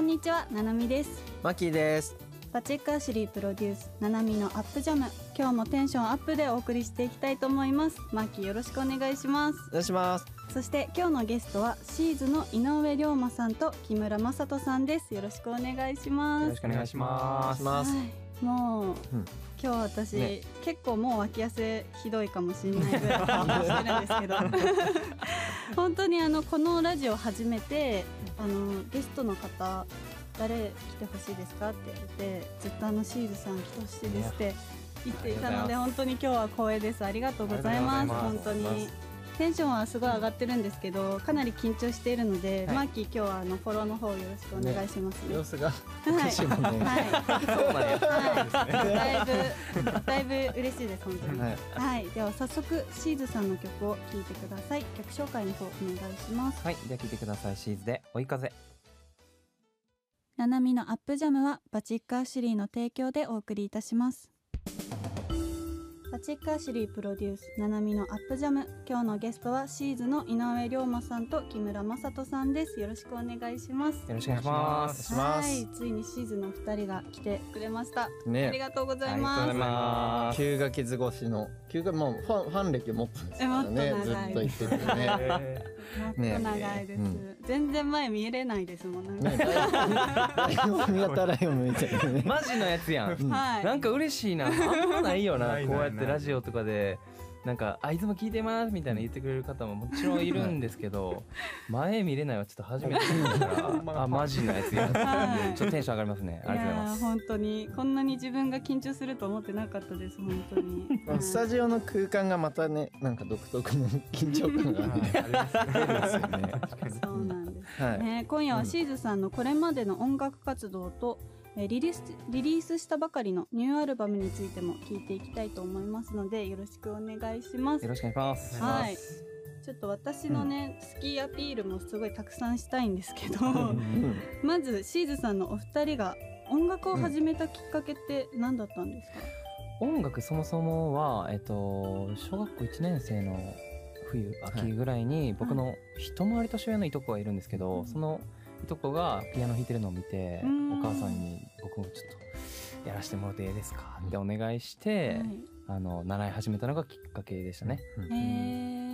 こんにちは、ななみです。マッキーです。バチックアシュリープロデュース、ななみのアップジャム。今日もテンションアップでお送りしていきたいと思います。マッキーよろしくお願いします。お願いします。そして今日のゲストはシーズの井上龍馬さんと木村雅人さんです。よろしくお願いします。よろしくお願いします。ます。はい、もう、うん今日私、ね結構もう脇汗ひどいかもしれないぐらい 緊張してるんですけど本当にあのこのラジオ初めてあのゲストの方誰来てほしいですかって言われてずっとあのシーズさん来てほしいですって言っていたので本当に今日は光栄です。ありがとうございます。本当にテンションはすごい上がってるんですけどかなり緊張しているので、はいマーキー今日はあのフォローの方よろしくお願いしますね様子がおはいかしいもんね。はいだいぶだいぶ嬉しいです本当に。はい。はい、では早速シーズさんの曲を聴いてください。曲紹介の方お願いします。はい、では聞いてください。シーズで追い風。ななみのアップジャムはバチックアシュリーの提供でお送りいたします。バチックアシュリープロデュースななみのアップジャム今日のゲストはシーズの井上龍馬さんと木村雅人さんですよろしくお願いしますよろしくお願いします。はいついにシーズの二人が来てくれました、ありね。がとうございありがますとうございます。旧ガキズ越しの旧ガもうファンファン歴もっとですからねえもっと長いずっと言っててね。もっと長いです、ね全然前見えれないですもんねライオンやったらライオンみたいなね。マジのやつやん。うんはいなんか嬉しいな。あんまないよな。ないこうやってラジオとかで。なんかあいつも聞いてますみたいな言ってくれる方ももちろんいるんですけど前見れないはちょっと初めてだから あマジのやつやはいちょっとテンション上がりますね。ありがとうございます。本当にこんなに自分が緊張すると思ってなかったです本当に、はいスタジオの空間がまたねなんか独特の緊張感がね。そうなんです、はい。ね、今夜はシーズさんのこれまでの音楽活動と、えーリリースリリースしたばかりのニューアルバムについても聞いていきたいと思いますのでよろしくお願いします。よろしくお願いします。はい。ちょっと私のね、好きアピールもすごいたくさんしたいんですけど、うん。まずシーズさんのお二人が音楽を始めたきっかけって何だったんですか、音楽そもそもは、えっと、小学校1年生の冬秋ぐらいに僕の一回り年上のいとこがいるんですけど、そのいとこがピアノ弾いてるのを見て、うん。お母さんに僕もちょっとやらせてもらっていいですか？ってお願いして、はい。あの習い始めたのがきっかけでしたね。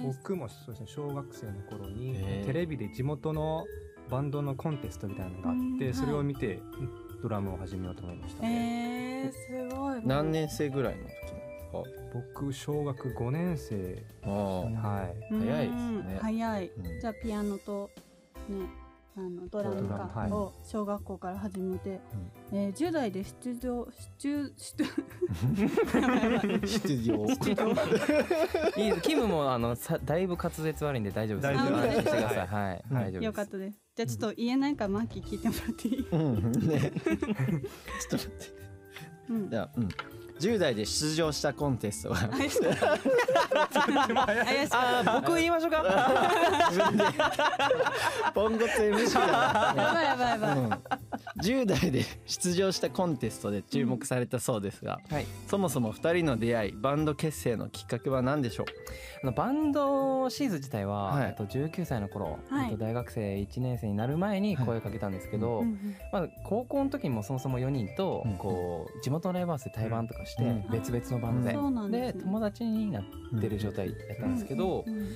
僕もそうですね小学生の頃にテレビで地元のバンドのコンテストみたいなのがあっうん。てそれを見てドラムを始めようと思いました、えー、すごい。何年生ぐらいの時なんですか？僕小学5年生。はい。うん。早いですね。早い、うん。じゃあピアノとねあのドラムかを小学校から始めて、えー、10代で出場出出 出場。いいですキムもあのさだいぶ滑舌悪いんで大丈夫です。大丈夫安心してください。ははい、大丈夫です。よかったですじゃあちょっと言えないからマッキー聞いてもらっていい、うん。ね。ちょっと待って。うんじゃあ、うん。10代で出場したコンテストが。怪しい。怪しいあー僕言いましょうか。ポンコツ MC だやばいやばいやばい、うん、10代で出場したコンテストで注目されたそうですが、はい。そもそも2人の出会いバンド結成のきっかけは何でしょう？あのバンドシーズ自体は、はい。えっと19歳の頃、はい。えっと大学生1年生になる前に声をかけたんですけど、うんうんまあ高校の時もそもそも4人とうん。こう地元のライブハウスで対バンとかしてうん。別々のバンドで、そうなんですね。友達になってる状態だったんですけど、うんうん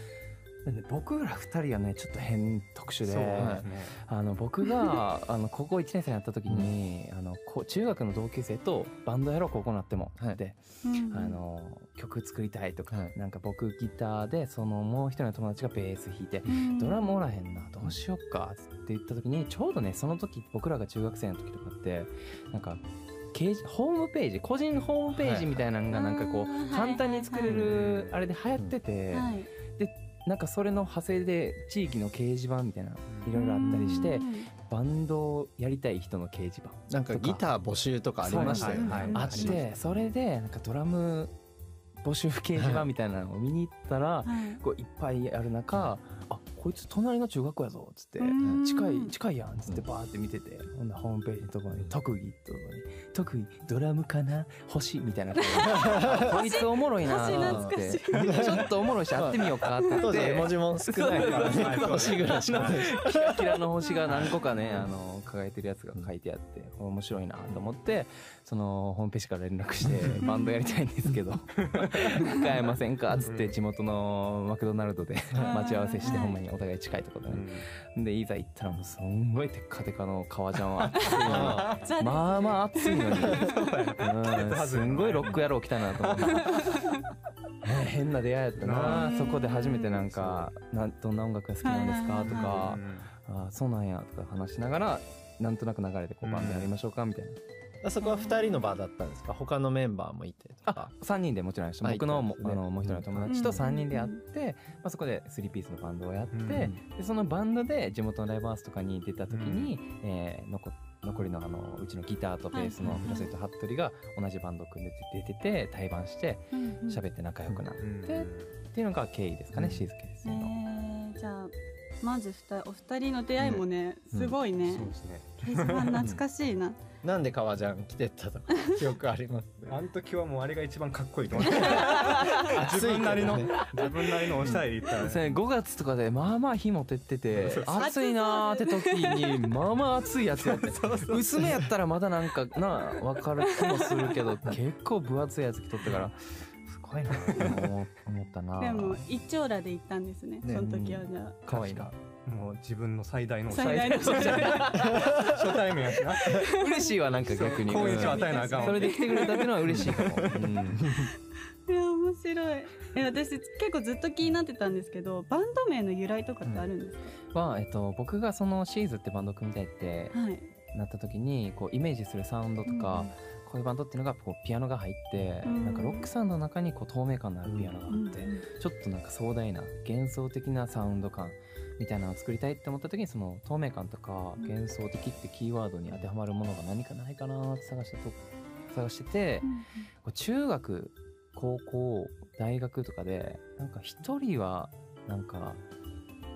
なんで僕ら2人はねちょっと変特殊で。ね。あの僕が あの高校1年生になった時に、あのこ中学の同級生とバンドやろう高校になっても、はい。で、うんあの曲作りたいとか、はい。なんか僕ギターでそのもう一人の友達がベース弾いて、うん。ドラムおらへんなどうしよっかって言った時にちょうどねその時僕らが中学生の時とかってなんかホームページ個人ホームページみたいなのがなんかこう、簡単に作れるあれで流行ってて、はい。なんかそれの派生で地域の掲示板みたいないろいろあったりしてうん。バンドをやりたい人の掲示板。なんかギター募集とかありましたよね、あってそれでなんかドラム募集掲示板みたいなのを見に行ったらはい。こういっぱいある中あこいつ隣の中学校やぞ」っつってうん「近い近いやん」っつってバーって見ててほんならホームページのところに「特技」ってところに「特技ドラムかな？星」みたいな こいつおもろいなと思って。ちょっとおもろいし会ってみようかって。当時絵文て字も少ないからね。星ぐらいしかないキラキラの星が何個かねあの輝いてるやつが書いてあって面白いなと思ってそのホームページから連絡して バンドやりたいんですけど 使えませんか？っつって地元のマクドナルドで待ち合わせしてはいほんまにお互い近いところでうねん。でいざ行ったらもうすんごいテッカテカの革ジャンは熱いの まあまあ熱いのに。うん。すんごいロック野郎来たなと思って。ね変な出会いやったな。うん。そこで初めてなんかなんどんな音楽が好きなんですかとかああそうなんやとか話しながらなんとなく流れでこううんバンドやりましょうかみたいな、そこは二人の場だったんですか？他のメンバーもいてとあか3人でもちろんやりましたあ僕のもあのもう一人の友達と3人でやって、まあ、そこで3ピースのバンドをやって、うん。でそのバンドで地元のライブハウスとかに出た時に、えー残残りのあのうちのギターとベースの広瀬と服部が同じバンドを組んでて出てて対バンして喋って仲良くなって、うんっていうのが経緯ですかね、うんシーズケースえの。ーじゃあまずふたお二人の出会いもね、うん。すごいね、そうですね。懐かしいななんで革ジャン着てったとか記憶あります？あの時はもうあれが一番かっこいいと思って 暑い自分なりの自分なりのおしゃれ言ったら。それ5月とかでまあまあ火も照ってて暑いなーって時にまあまあ暑いやつやって。薄めやったらまだなんかな分かる気もするけど結構分厚いやつ着とったからすごいなって思思ったなでも一丁羅で行ったんですねねその時はじゃあ、可愛いなもう自分の最大の最大の初対面やしな。嬉しいわなんか逆に。そう好印象与えなあかんわそれで来てくれたっていうのは嬉しいかも、うん。いや面白い。え私結構ずっと気になってたんですけどバンド名の由来とかってあるんですは、えっと、僕がそのシーズってバンド組みたいってか、はい。なった時にこうイメージするサウンドとか、こういうバンドっていうのがこうピアノが入って、うん。なんかロックサウンドの中にこう透明感のあるピアノがあって、ちょっとなんか壮大な幻想的なサウンド感みたいなのを作りたいって思った時にその透明感とかうん。幻想的ってキーワードに当てはまるものが何かないかなって探してと探してて、うんこう中学高校大学とかでなんか一人はなんか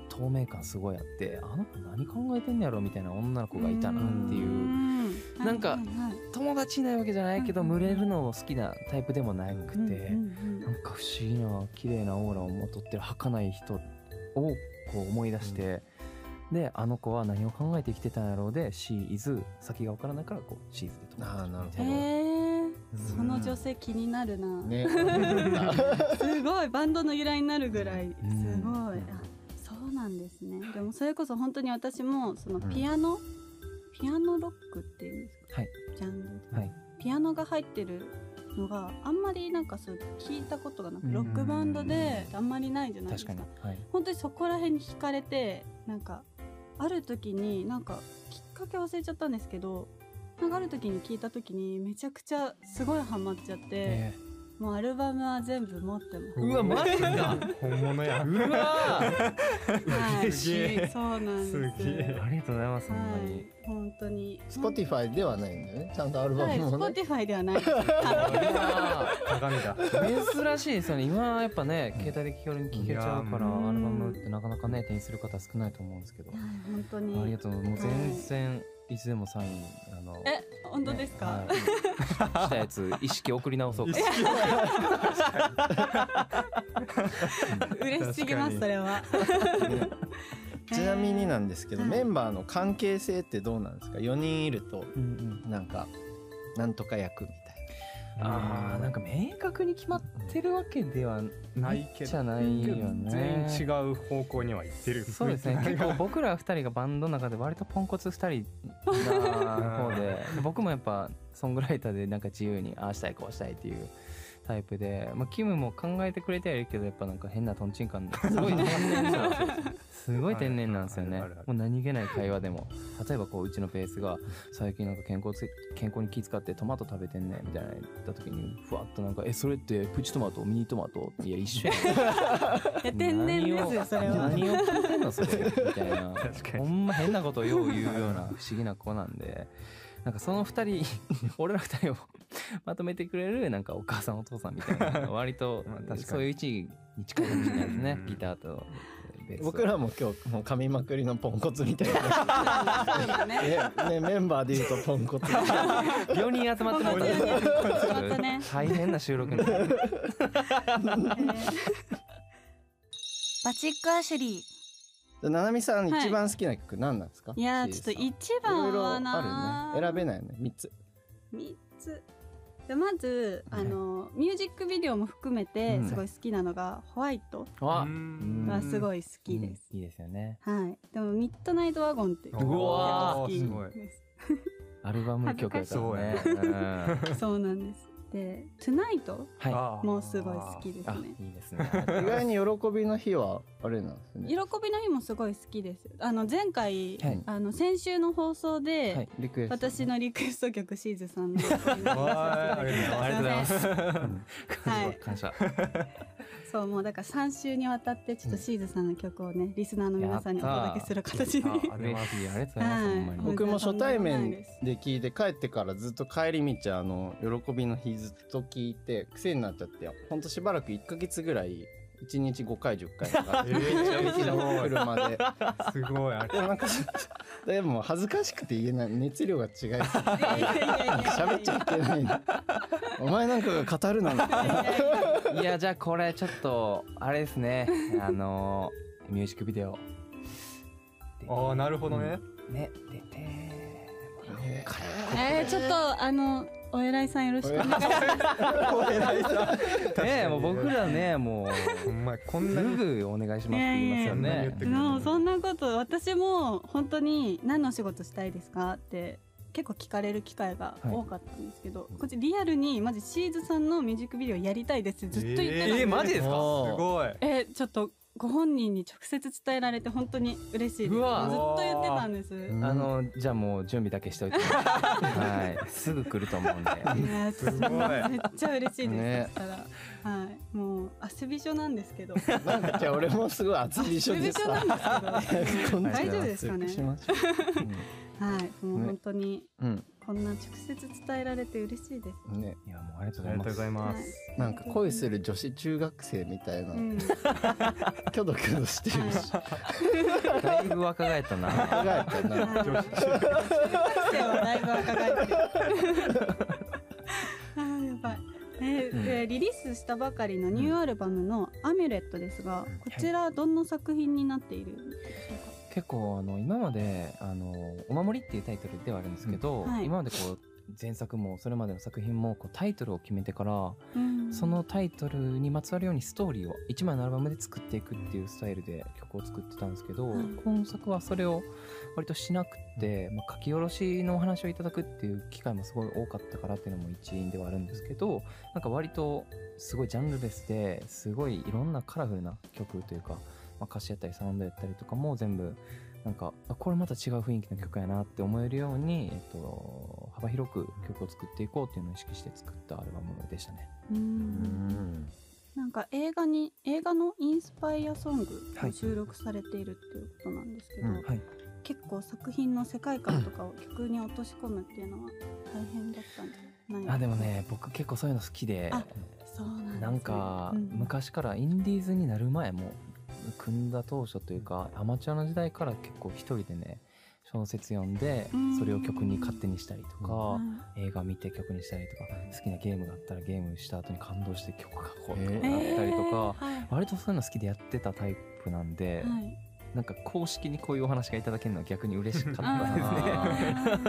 透明感すごいあってあの子何考えてんねやろみたいな女の子がいたなっていう。んなんかはいはい。はい友達いないわけじゃないけどうん群れるの好きなタイプでもなくて、うんうんうん。なんか不思議な綺麗なオーラをまとってる儚い人をこう思い出して、であの子は何を考えて生きてたんやろうで「She is」先が分からないからこう「She is」で止まあーなるほど。へえうん。その女性気になるな、ね。すごいバンドの由来になるぐらい。うん。すごい、あそうなんですね。でもそれこそ本当に私もそのピアノ、ピアノロックっていうんですか、はい。ジャンルではい。ピアノが入ってるのがあんまりなんかそう聞いたことがなくうん。ロックバンドであんまりないじゃないですか。はい、本当にそこら辺に惹かれてなんかある時になんかきっかけ忘れちゃったんですけどなんかある時に聞いた時にめちゃくちゃすごいハマっちゃって、えもうアルバムは全部持ってます。うわマジか。本物や。ーうわはい、嬉しい。そうなんです。すげえ。ありがとうございます、ほんまはいに。、本当に。Spotify ではないんだよね。ちゃんとアルバはい、ムもね、Spotify ではない。です。うわ鏡だー。珍しいですよね。今やっぱね携帯で気軽に聴けちゃうからアルバムってなかなかね手にする方少ないと思うんですけど。はい、本当に。ありがとうもう全然いつでもサインあのえ、本当ですか？はい。したやつ意識送り直そうか。嬉しすぎます、それは。ちなみになんですけど、はい。メンバーの関係性ってどうなんですか？4人いるとうんうん。なんかなんとか役みたいあーなんか明確に決まってるわけではないけどじゃないよね。全然違う方向には行ってるそうですね。結構僕ら二人がバンドの中で割とポンコツ二人な方で僕もやっぱソングライターでなんか自由にああしたいこうしたいっていうタイプで、まあ、キムも考えてくれてはいるけどやっぱなんか変なトンチンカンで。すごい天然なすごい天然なんですよねもう何気ない会話でも。例えばこううちのベースが最近なんか健康つ健康に気遣ってトマト食べてんねみたいな言った時にふわっとなんか「えそれってプチトマトミニトマト?」いや一緒やん。いや天然ですよ、それは。何を聞いてんのそれ。みたいな。ほんま変なことをよう言うような不思議な子なんで。なんかその二人 俺ら二人をまとめてくれるなんかお母さんお父さんみたいな 割とまあ確かに。そういう位置に近いかもしれないですねうん。ギターとベース。僕らも今日もう噛みまくりのポンコツみたいな。ねね。ねメンバーで言うとポンコツ。4人集まってまったね。大変な収録になる。えーバチックアシュリー。ななみさんはい一番好きな曲何なんですか？い。やーちょっと一番はなね。選べないよね。三つ。三つでまずあのミュージックビデオも含めてうん。すごい好きなのが「ホワイトわうん。がすごい好きです、いいですよね。はい。でも「ミッドナイトワゴン」っていうわが好きーす。ごい。で すアルバム曲やからね。うんそうなんですで「トゥナイトはもすごい好きですね。いいですね。意外に喜びの日はあれなんですね。喜びの日もすごい好きです。あの前回、はい。あの先週の放送で、はい。リクエスト私のリクエスト曲シーズさんの。ありがとうございます。はい。感謝そうもうだから3週にわたってちょっとシーズさんの曲をねリスナーの皆さんにお届けする形にやったー。ありがとうございます嬉しいありがとうございますはい。ほんまに僕も初対面で聞いて帰ってからずっと帰り道あの喜びの日ずっと聞いて癖になっちゃってほんとしばらく1ヶ月ぐらい1日5回10回と か車で。すごいあでもなんかでも恥ずかしくて言えない。熱量が違いすぎて。喋っちゃいけない。お前なんかが語るなんて。いやじゃあこれちょっとあれですね。あのミュージックビデオ。ああなるほどね。ね出てえー、ちょっとあのお偉いさんよろしくお願いします。お偉いさん。ねもう僕らねもうほんまこんすなにぐお願いしますって言いますよいやいやいやねもうそんなこと私も本当に何のお仕事したいですかって結構聞かれる機会が多かったんですけど、こっちリアルにマジシーズさんのミュージックビデオやりたいですってずっと言ってたんですえーマジですか？すごい。えーちょっとご本人に直接伝えられて本当に嬉しいです。ずっと言ってたんです、ん。あのじゃあもう準備だけしといて。はい。すぐ来ると思うんで。ね。すごい。めっちゃ嬉しいです、ね。はい。もう遊び所なんですけど。なんかじゃあ俺もすごい熱い一緒で遊び所なんさですけど。こんな大丈夫ですかね。はい。もう本当に。ううんこんな直接伝えられて嬉しいです。ね。いやもうありがとうございまます。はい。なんか恋する女子中学生みたいな、うん。キョドキョドしてるし、すだいぶ若返ったな。考えたな。はい中学生はだいぶ若返ってる。あーやばい。えーでリリースしたばかりのニューアルバムの「アミュレット」ですがこちらどんな作品になっているんでしょうか？結構あの今まであの「お守り」っていうタイトルではあるんですけど、うんはい。今までこう前作もそれまでの作品もこうタイトルを決めてからうん。そのタイトルにまつわるようにストーリーを1枚のアルバムで作っていくっていうスタイルで曲を作ってたんですけど、はい。今作はそれを割としなくて、まあ、書き下ろしのお話をいただくっていう機会もすごい多かったからっていうのも一因ではあるんですけどなんか割とすごいジャンルレスですごいいろんなカラフルな曲というか、まあ、歌詞やったりサウンドやったりとかも全部なんかあこれまた違う雰囲気の曲やなって思えるように、えっと、幅広く曲を作っていこうっていうのを意識して作ったアルバムでしたね。ううん。んなんか映画に映画のインスパイアソングはい。を収録されているっていうことなんですけど、うんはい。結構作品の世界観とかを曲に落とし込むっていうのは大変だったんじゃないですか？あでもね僕結構そういうの好きで。あそうなんですね。なんかうん。昔からインディーズになる前も組んだ当初というかアマチュアの時代から結構一人でね小説読んでうん。それを曲に勝手にしたりとかは映画見て曲にしたりとか好きなゲームがあったらゲームした後に感動して曲がこうなったりとかはい。割とそういうの好きでやってたタイプなんではいなんか公式にこういうお話がいただけるのは逆に嬉しかった あですね。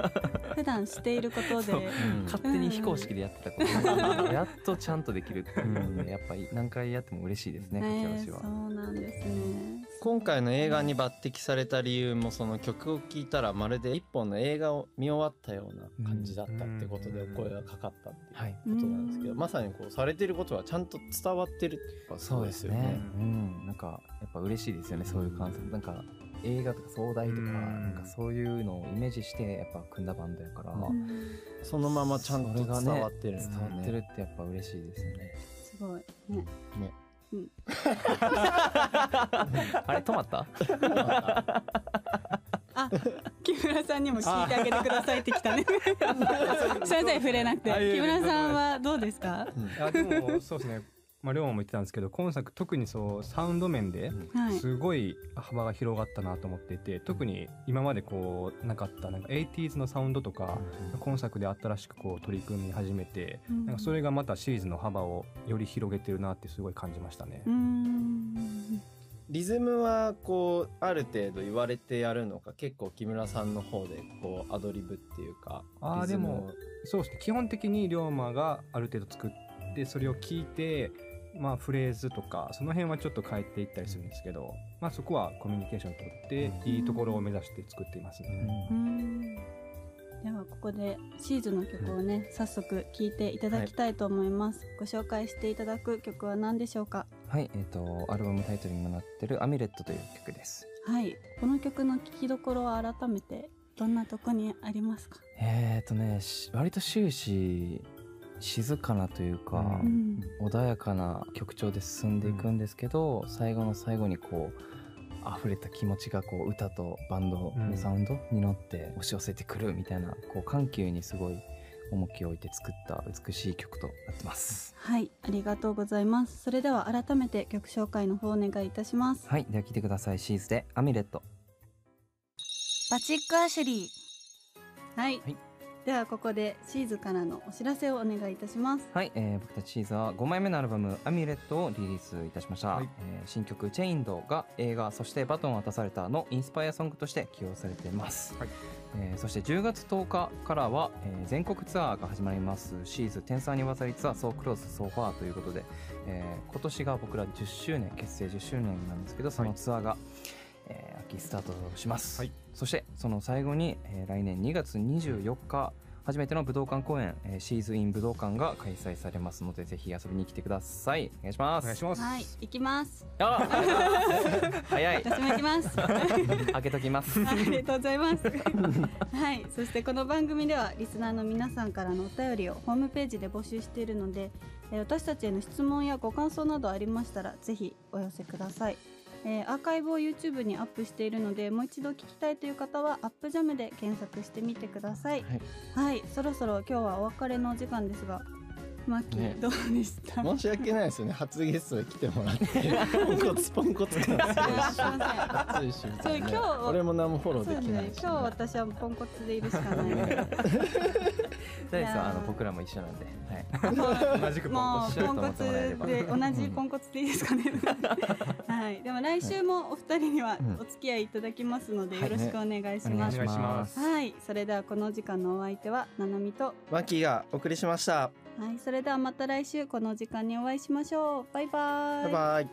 ー。普段していることで。そう。勝手に非公式でやってたことがやっとちゃんとできるっていうのでやっぱり何回やっても嬉しいですね書き下ろしは。ねそ。うなんですね今回の映画に抜擢された理由もその曲を聴いたらまるで一本の映画を見終わったような感じだったってことでお声がかかったっていうはいことなんですけど、うん。まさにこうされてることはちゃんと伝わってるっていうかそうですねね。うん、なんかやっぱ嬉しいですよね、そういう感想。なんか映画とか壮大とか、うんなんかそういうのをイメージしてやっぱ組んだバンドやから、まあうん。そのままちゃんと伝わってるんです伝よね。わってるってやっぱ嬉しいですよね。すごい。ね。ねあれ止まった？あ木村さんにも聞いてあげてくださいってきたね。すいません触れなくて。木村さんはどうですか？うんあでもそうですねまあ、龍馬も言ってたんですけど今作特にそうサウンド面ではい。すごい幅が広がったなと思っていて特に今までこうなかったなんか 80s のサウンドとか今作で新しくこう取り組み始めてうん。なんかそれがまたシリーズの幅をより広げてるなってすごい感じましたね。うー。ん。リズムはこうある程度言われてやるのか結構木村さんの方でこうアドリブっていうかあでもそうですね。基本的に龍馬がある程度作ってそれを聞いてまあフレーズとかその辺はちょっと変えていったりするんですけど、まあ、そこはコミュニケーションを取っていいところを目指して作っていますね。うーん。ではここでシーズの曲をね早速聴いていただきたいと思います、ご紹介していただく曲は何でしょうか？はい、えっ、とアルバムタイトルにもなってるアミレットという曲です。はい。この曲の聴きどころは改めてどんなとこにありますか？えっ、とね、し割と終始静かなというか、うん穏やかな曲調で進んでいくんですけど、最後の最後にこう溢れた気持ちがこう歌とバンドうんのサウンドに乗って押し寄せてくるみたいなこう緩急にすごい重きを置いて作った美しい曲となってます。はいありがとうございますそれでは改めて曲紹介の方お願いいたしますはい、では聴いてください。 SHE'S で Amulet。バチックアシュリーはい、はいではここで SHE'S からのお知らせをお願いいたします。はい、えー僕たち SHE'S は5枚目のアルバム「Amulet」をリリースいたしました、はい。えー新曲「Chained」が映画「そしてバトンを渡された」のインスパイアソングとして起用されています、はい。えーそして10月10日からは、えー全国ツアーが始まります。 SHE'S 10th Anniversary Tour「So Close So Far ということで、えー今年が僕ら10周年結成10周年なんですけどそのツアーが、えー秋スタートします、はい。そしてその最後に、えー来年2月24日初めての武道館公演、えーシーズイン武道館が開催されますのでぜひ遊びに来てください。お願いします。お願いします。はい。行きます。あ 早い。私も行きます。開けときます。は いありがとうございます。はい、そしてこの番組ではリスナーの皆さんからのお便りをホームページで募集しているので、えー私たちへの質問やご感想などありましたらぜひお寄せください。えーアーカイブを YouTube にアップしているのでもう一度聞きたいという方はアップジャムで検索してみてください。はいはい、そろそろ今日はお別れのお時間ですが、マッキー、ねどうでした？申し訳ないですよね初ゲストで来てもらってポンコツポンコツ感すいません熱いし今日俺も何もフォロそうですーできないし、。ね今日私はポンコツでいるしかないので。大丈夫ですよあの僕らも一緒なんで、はい、同じくポンもコツうポンコツで同じポンコツでいいですかね。はい。でも来週もお二人にはうんお付き合いいただきますのではいよろしくお願いします。お願いはい。それではこの時間のお相手はななみと、マキがお送りしました。はい。それではまた来週この時間にお会いしましょう。バイバイ。バイバイ。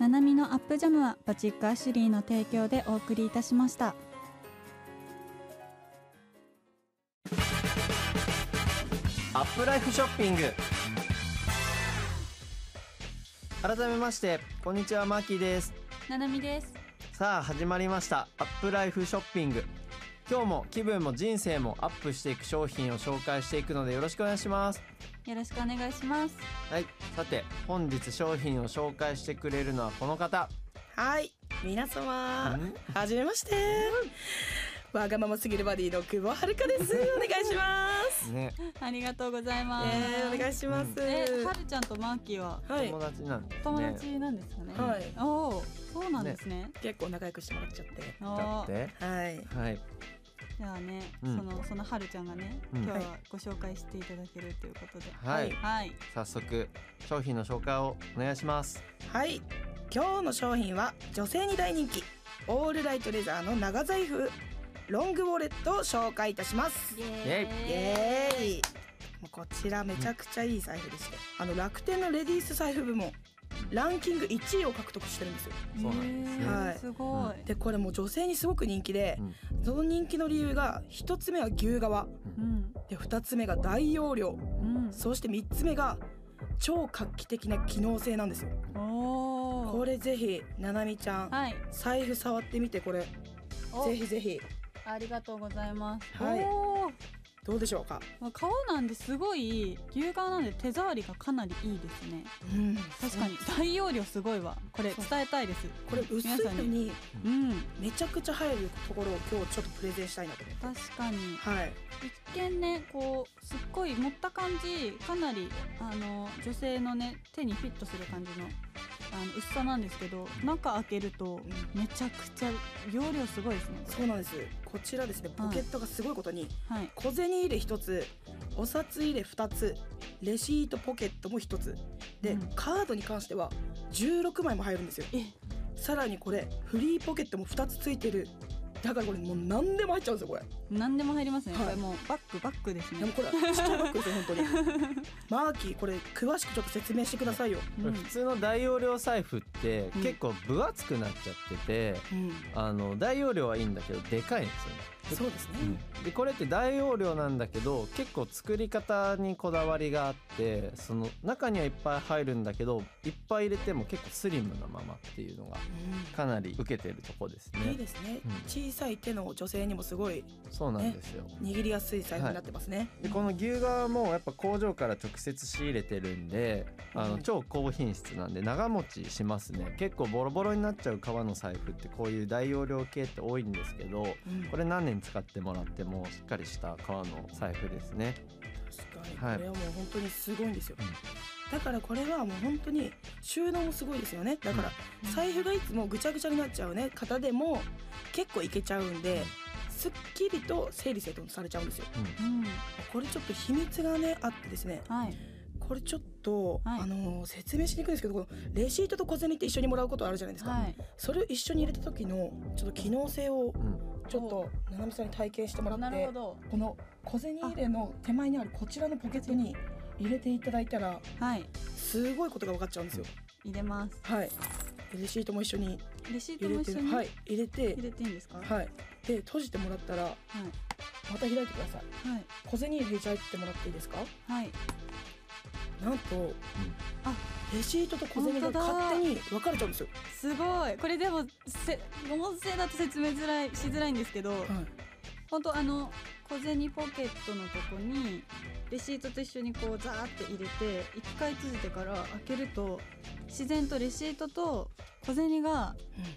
ななみのアップジャムはバチックアシュリーの提供でお送りいたしました。アップライフショッピング改めましてこんにちはマキですななみです。さあ始まりましたアップライフショッピング今日も気分も人生もアップしていく商品を紹介していくのでよろしくお願いしますよろしくお願いします。はいさて本日商品を紹介してくれるのはこの方はい、皆様ん、はじめまして。わがまますぎるバディの久保遥です。お願いします。ねありがとうございます。えー、お願いします。えはるちゃんとマーキーは？はい友、達なんですね友達なんですかね。はいおお、そうなんですね。結構仲良くしてもらっちゃって。おだっーてはい、はいじゃあね、うんそのそのはるちゃんがね、うん今日はご紹介していただけるということで。はいはい。早速商品の紹介をお願いしますはい、今日の商品は女性に大人気。オールライトレザーの長財布。ロングウォレットを紹介いたします。イエイエーイ。もうこちらめちゃくちゃいい財布でして、あの楽天のレディース財布部門。ランキング1位を獲得してるんですよ。そうなんですねはいすごい。でこれもう女性にすごく人気で、うんその人気の理由が一つ目は牛革うんで二つ目が大容量うん。そして三つ目が超画期的な機能性なんですよ。これぜひななみちゃんはい。財布触ってみてこれおぜひぜひありがとうございます。はいどうでしょうか？まあ革なんですごい牛革なんで手触りがかなりいいですね。うん。確かに。大容量すごいわ。これ伝えたいです。これ薄いのにうん。めちゃくちゃ入るところを今日ちょっとプレゼンしたいなと思って。確かに。はい。一見ねこうすっごい持った感じかなりあの女性のね手にフィットする感じのあの薄さなんですけど中開けるとうん。めちゃくちゃ容量すごいですね。こそうなんですこちらですねポケットがすごいことにれはい。小銭入れ1つお札入れ2つレシートポケットも1つ。で、うん。カードに関しては16枚も入るんですよ。え。さらにこれフリーポケットも2つついてるだからこれもう何でも入っちゃうんですよこれ。何でも入りますね、はい。これもうバッグバッグですね。でもこれちっちゃいバッグですよ本当に。マーキーこれ詳しくちょっと説明してくださいよ、うん。普通の大容量財布ってうん。結構分厚くなっちゃってて、うん、あの大容量はいいんだけどでかいんですよね。そうですね、でこれって大容量なんだけど結構作り方にこだわりがあってその中にはいっぱい入るんだけどいっぱい入れても結構スリムなままっていうのがかなり受けてるとこですうんいいね。ですね、うん。小さい手の女性にもすごいそうなんですよ。握りやすい財布になってますね、でこの牛革もやっぱ工場から直接仕入れてるんであうん。の超高品質なんで長持ちしますね。結構ボロボロになっちゃう革の財布ってこういう大容量系って多いんですけどうん。これ何年使ってもらってもしっかりした革の財布ですね。確かに、はい。これはもう本当にすごいんですよ、うん。だからこれはもう本当に収納もすごいですよね。だから財布がいつもぐちゃぐちゃになっちゃうね。方でも結構いけちゃうんですっきりと整理整頓されちゃうんですよ。うん。これちょっと秘密がねあってですね。はい。これちょっと、はい。あのー説明しにくいんですけどこのレシートと小銭って一緒にもらうことあるじゃないですか、はい。それを一緒に入れた時のちょっと機能性をうんちょっとななみさんに体験してもらってなるほどこの小銭入れの手前にあるこちらのポケットに入れていただいたらはいすごいことが分かっちゃうんですよ。入れますはい。でレシートも一緒にレシート入れても一緒にはい入れて入れていいんですか？はいはい。で閉じてもらったらはいまた開いてください。はい小銭入れ開いてもらっていいですか？はいなんと、あレシートと小銭が勝手に分かれちゃうんですよ。すごいこれでもせ音声だと説明づらいしづらいんですけどはい。本当あの小銭ポケットのとこにレシートと一緒にこうザーって入れて一回閉じてから開けると自然とレシートと小銭が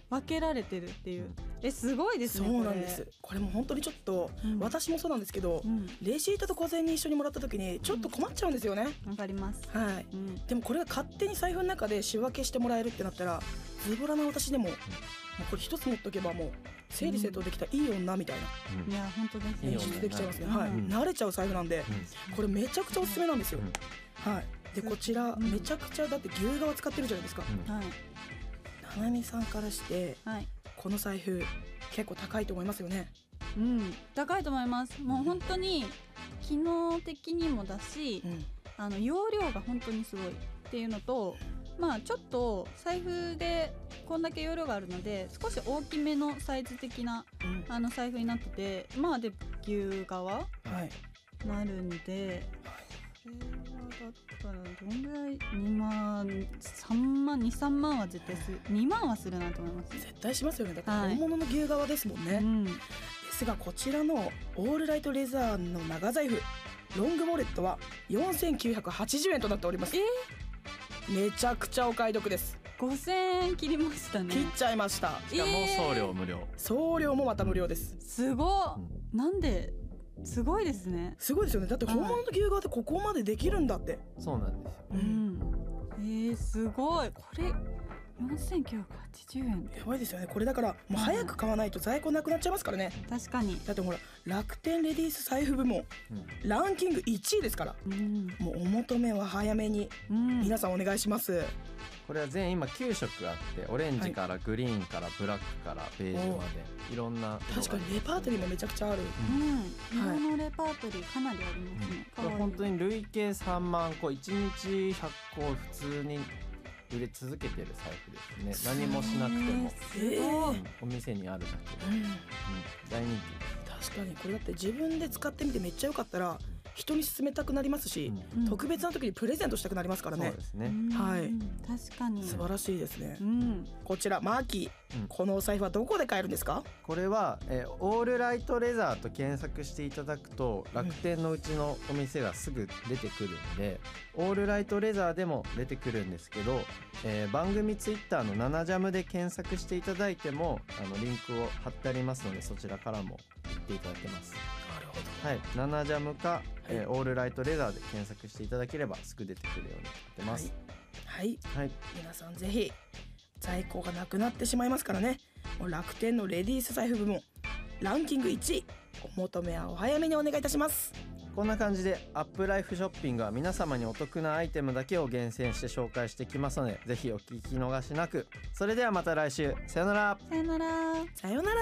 分けられてるっていう。えすごいですそねうなんです。これも本当にちょっと、うん。私もそうなんですけどう、ん。レシートと小銭一緒にもらった時にちょっと困っちゃうんですよね。わかります。はい。うん。でもこれが勝手に財布の中で仕分けしてもらえるってなったらズボラな私でも,、これ一つ持っとけばもう整理整頓できたいい女みたいな。いや本当です演出できちゃいますね、うん。はい、うん。慣れちゃう財布なんでこれめちゃくちゃおすすめなんですよ、うん。はい。でこちらうん。めちゃくちゃだって牛革使ってるじゃないですか、はいななみさんからしてはい。この財布結構高いと思いますよね。うん。高いと思います。もう本当に機能的にもだしうん。あの容量が本当にすごいっていうのとまあちょっと財布でこんだけ容量があるので少し大きめのサイズ的なうん。あの財布になっててまあで牛革はい。なるんでこれはだったらどんぐらい？2万3万23万は絶対する。2万はするなと思います。絶対しますよね。だってはい。本物の牛革ですもんね、うん。ですがこちらのオールライトレザーの長財布ロングウォレットは4980円となっておりますめちゃくちゃお買い得です。5000円切りましたね。切っちゃいました。しかも送料無料、送料もまた無料です。すごっ。なんですごいですね。すごいですよね。だって本物の牛革ってここまでできるんだって、そうなんですよ。うん。えー、すごい。これ4980円。やばいですよね。これだからもう早く買わないと在庫なくなっちゃいますからね。確かに。だってほら楽天レディース財布部門うん。ランキング1位ですから。うん。もうお求めは早めにうん。皆さんお願いします、これは全今9色あってオレンジからグリーンからブラックからベージュまでい。ろんな確かにレパートリーもめちゃくちゃある。うん。はい。色のレパートリーかなりありますね、これ本当に累計3万個1日100個普通に売れ続けてる財布ですね。何もしなくても、えーすごい。うん。お店にあるだけで、うん。うん。大人確かに。これだって自分で使ってみてめっちゃ良かったら人に勧めたくなりますし、うん。うん特別な時にプレゼントしたくなりますからね。そうですね。うん。はい確かに。素晴らしいですね、うん。こちらマーキー、うん。このお財布はどこで買えるんですか？これは、えーオールライトレザーと検索していただくと楽天のうちのお店がすぐ出てくるんで、オールライトレザーでも出てくるんですけど、えー番組ツイッターの「ナナジャム」で検索していただいてもあのリンクを貼ってありますのでそちらからも行っていただけます。はい、ナナジャムか、えーオールライトレザーで検索していただければすぐ出てくるようになってます。はい。はい、皆さんぜひ在庫がなくなってしまいますからね。もう楽天のレディース財布部門ランキング1位。お求めはお早めにお願いいたします。こんな感じでアップライフショッピングは皆様にお得なアイテムだけを厳選して紹介してきますのでぜひお聞き逃しなく。それではまた来週。さよなら。さよなら。さようなら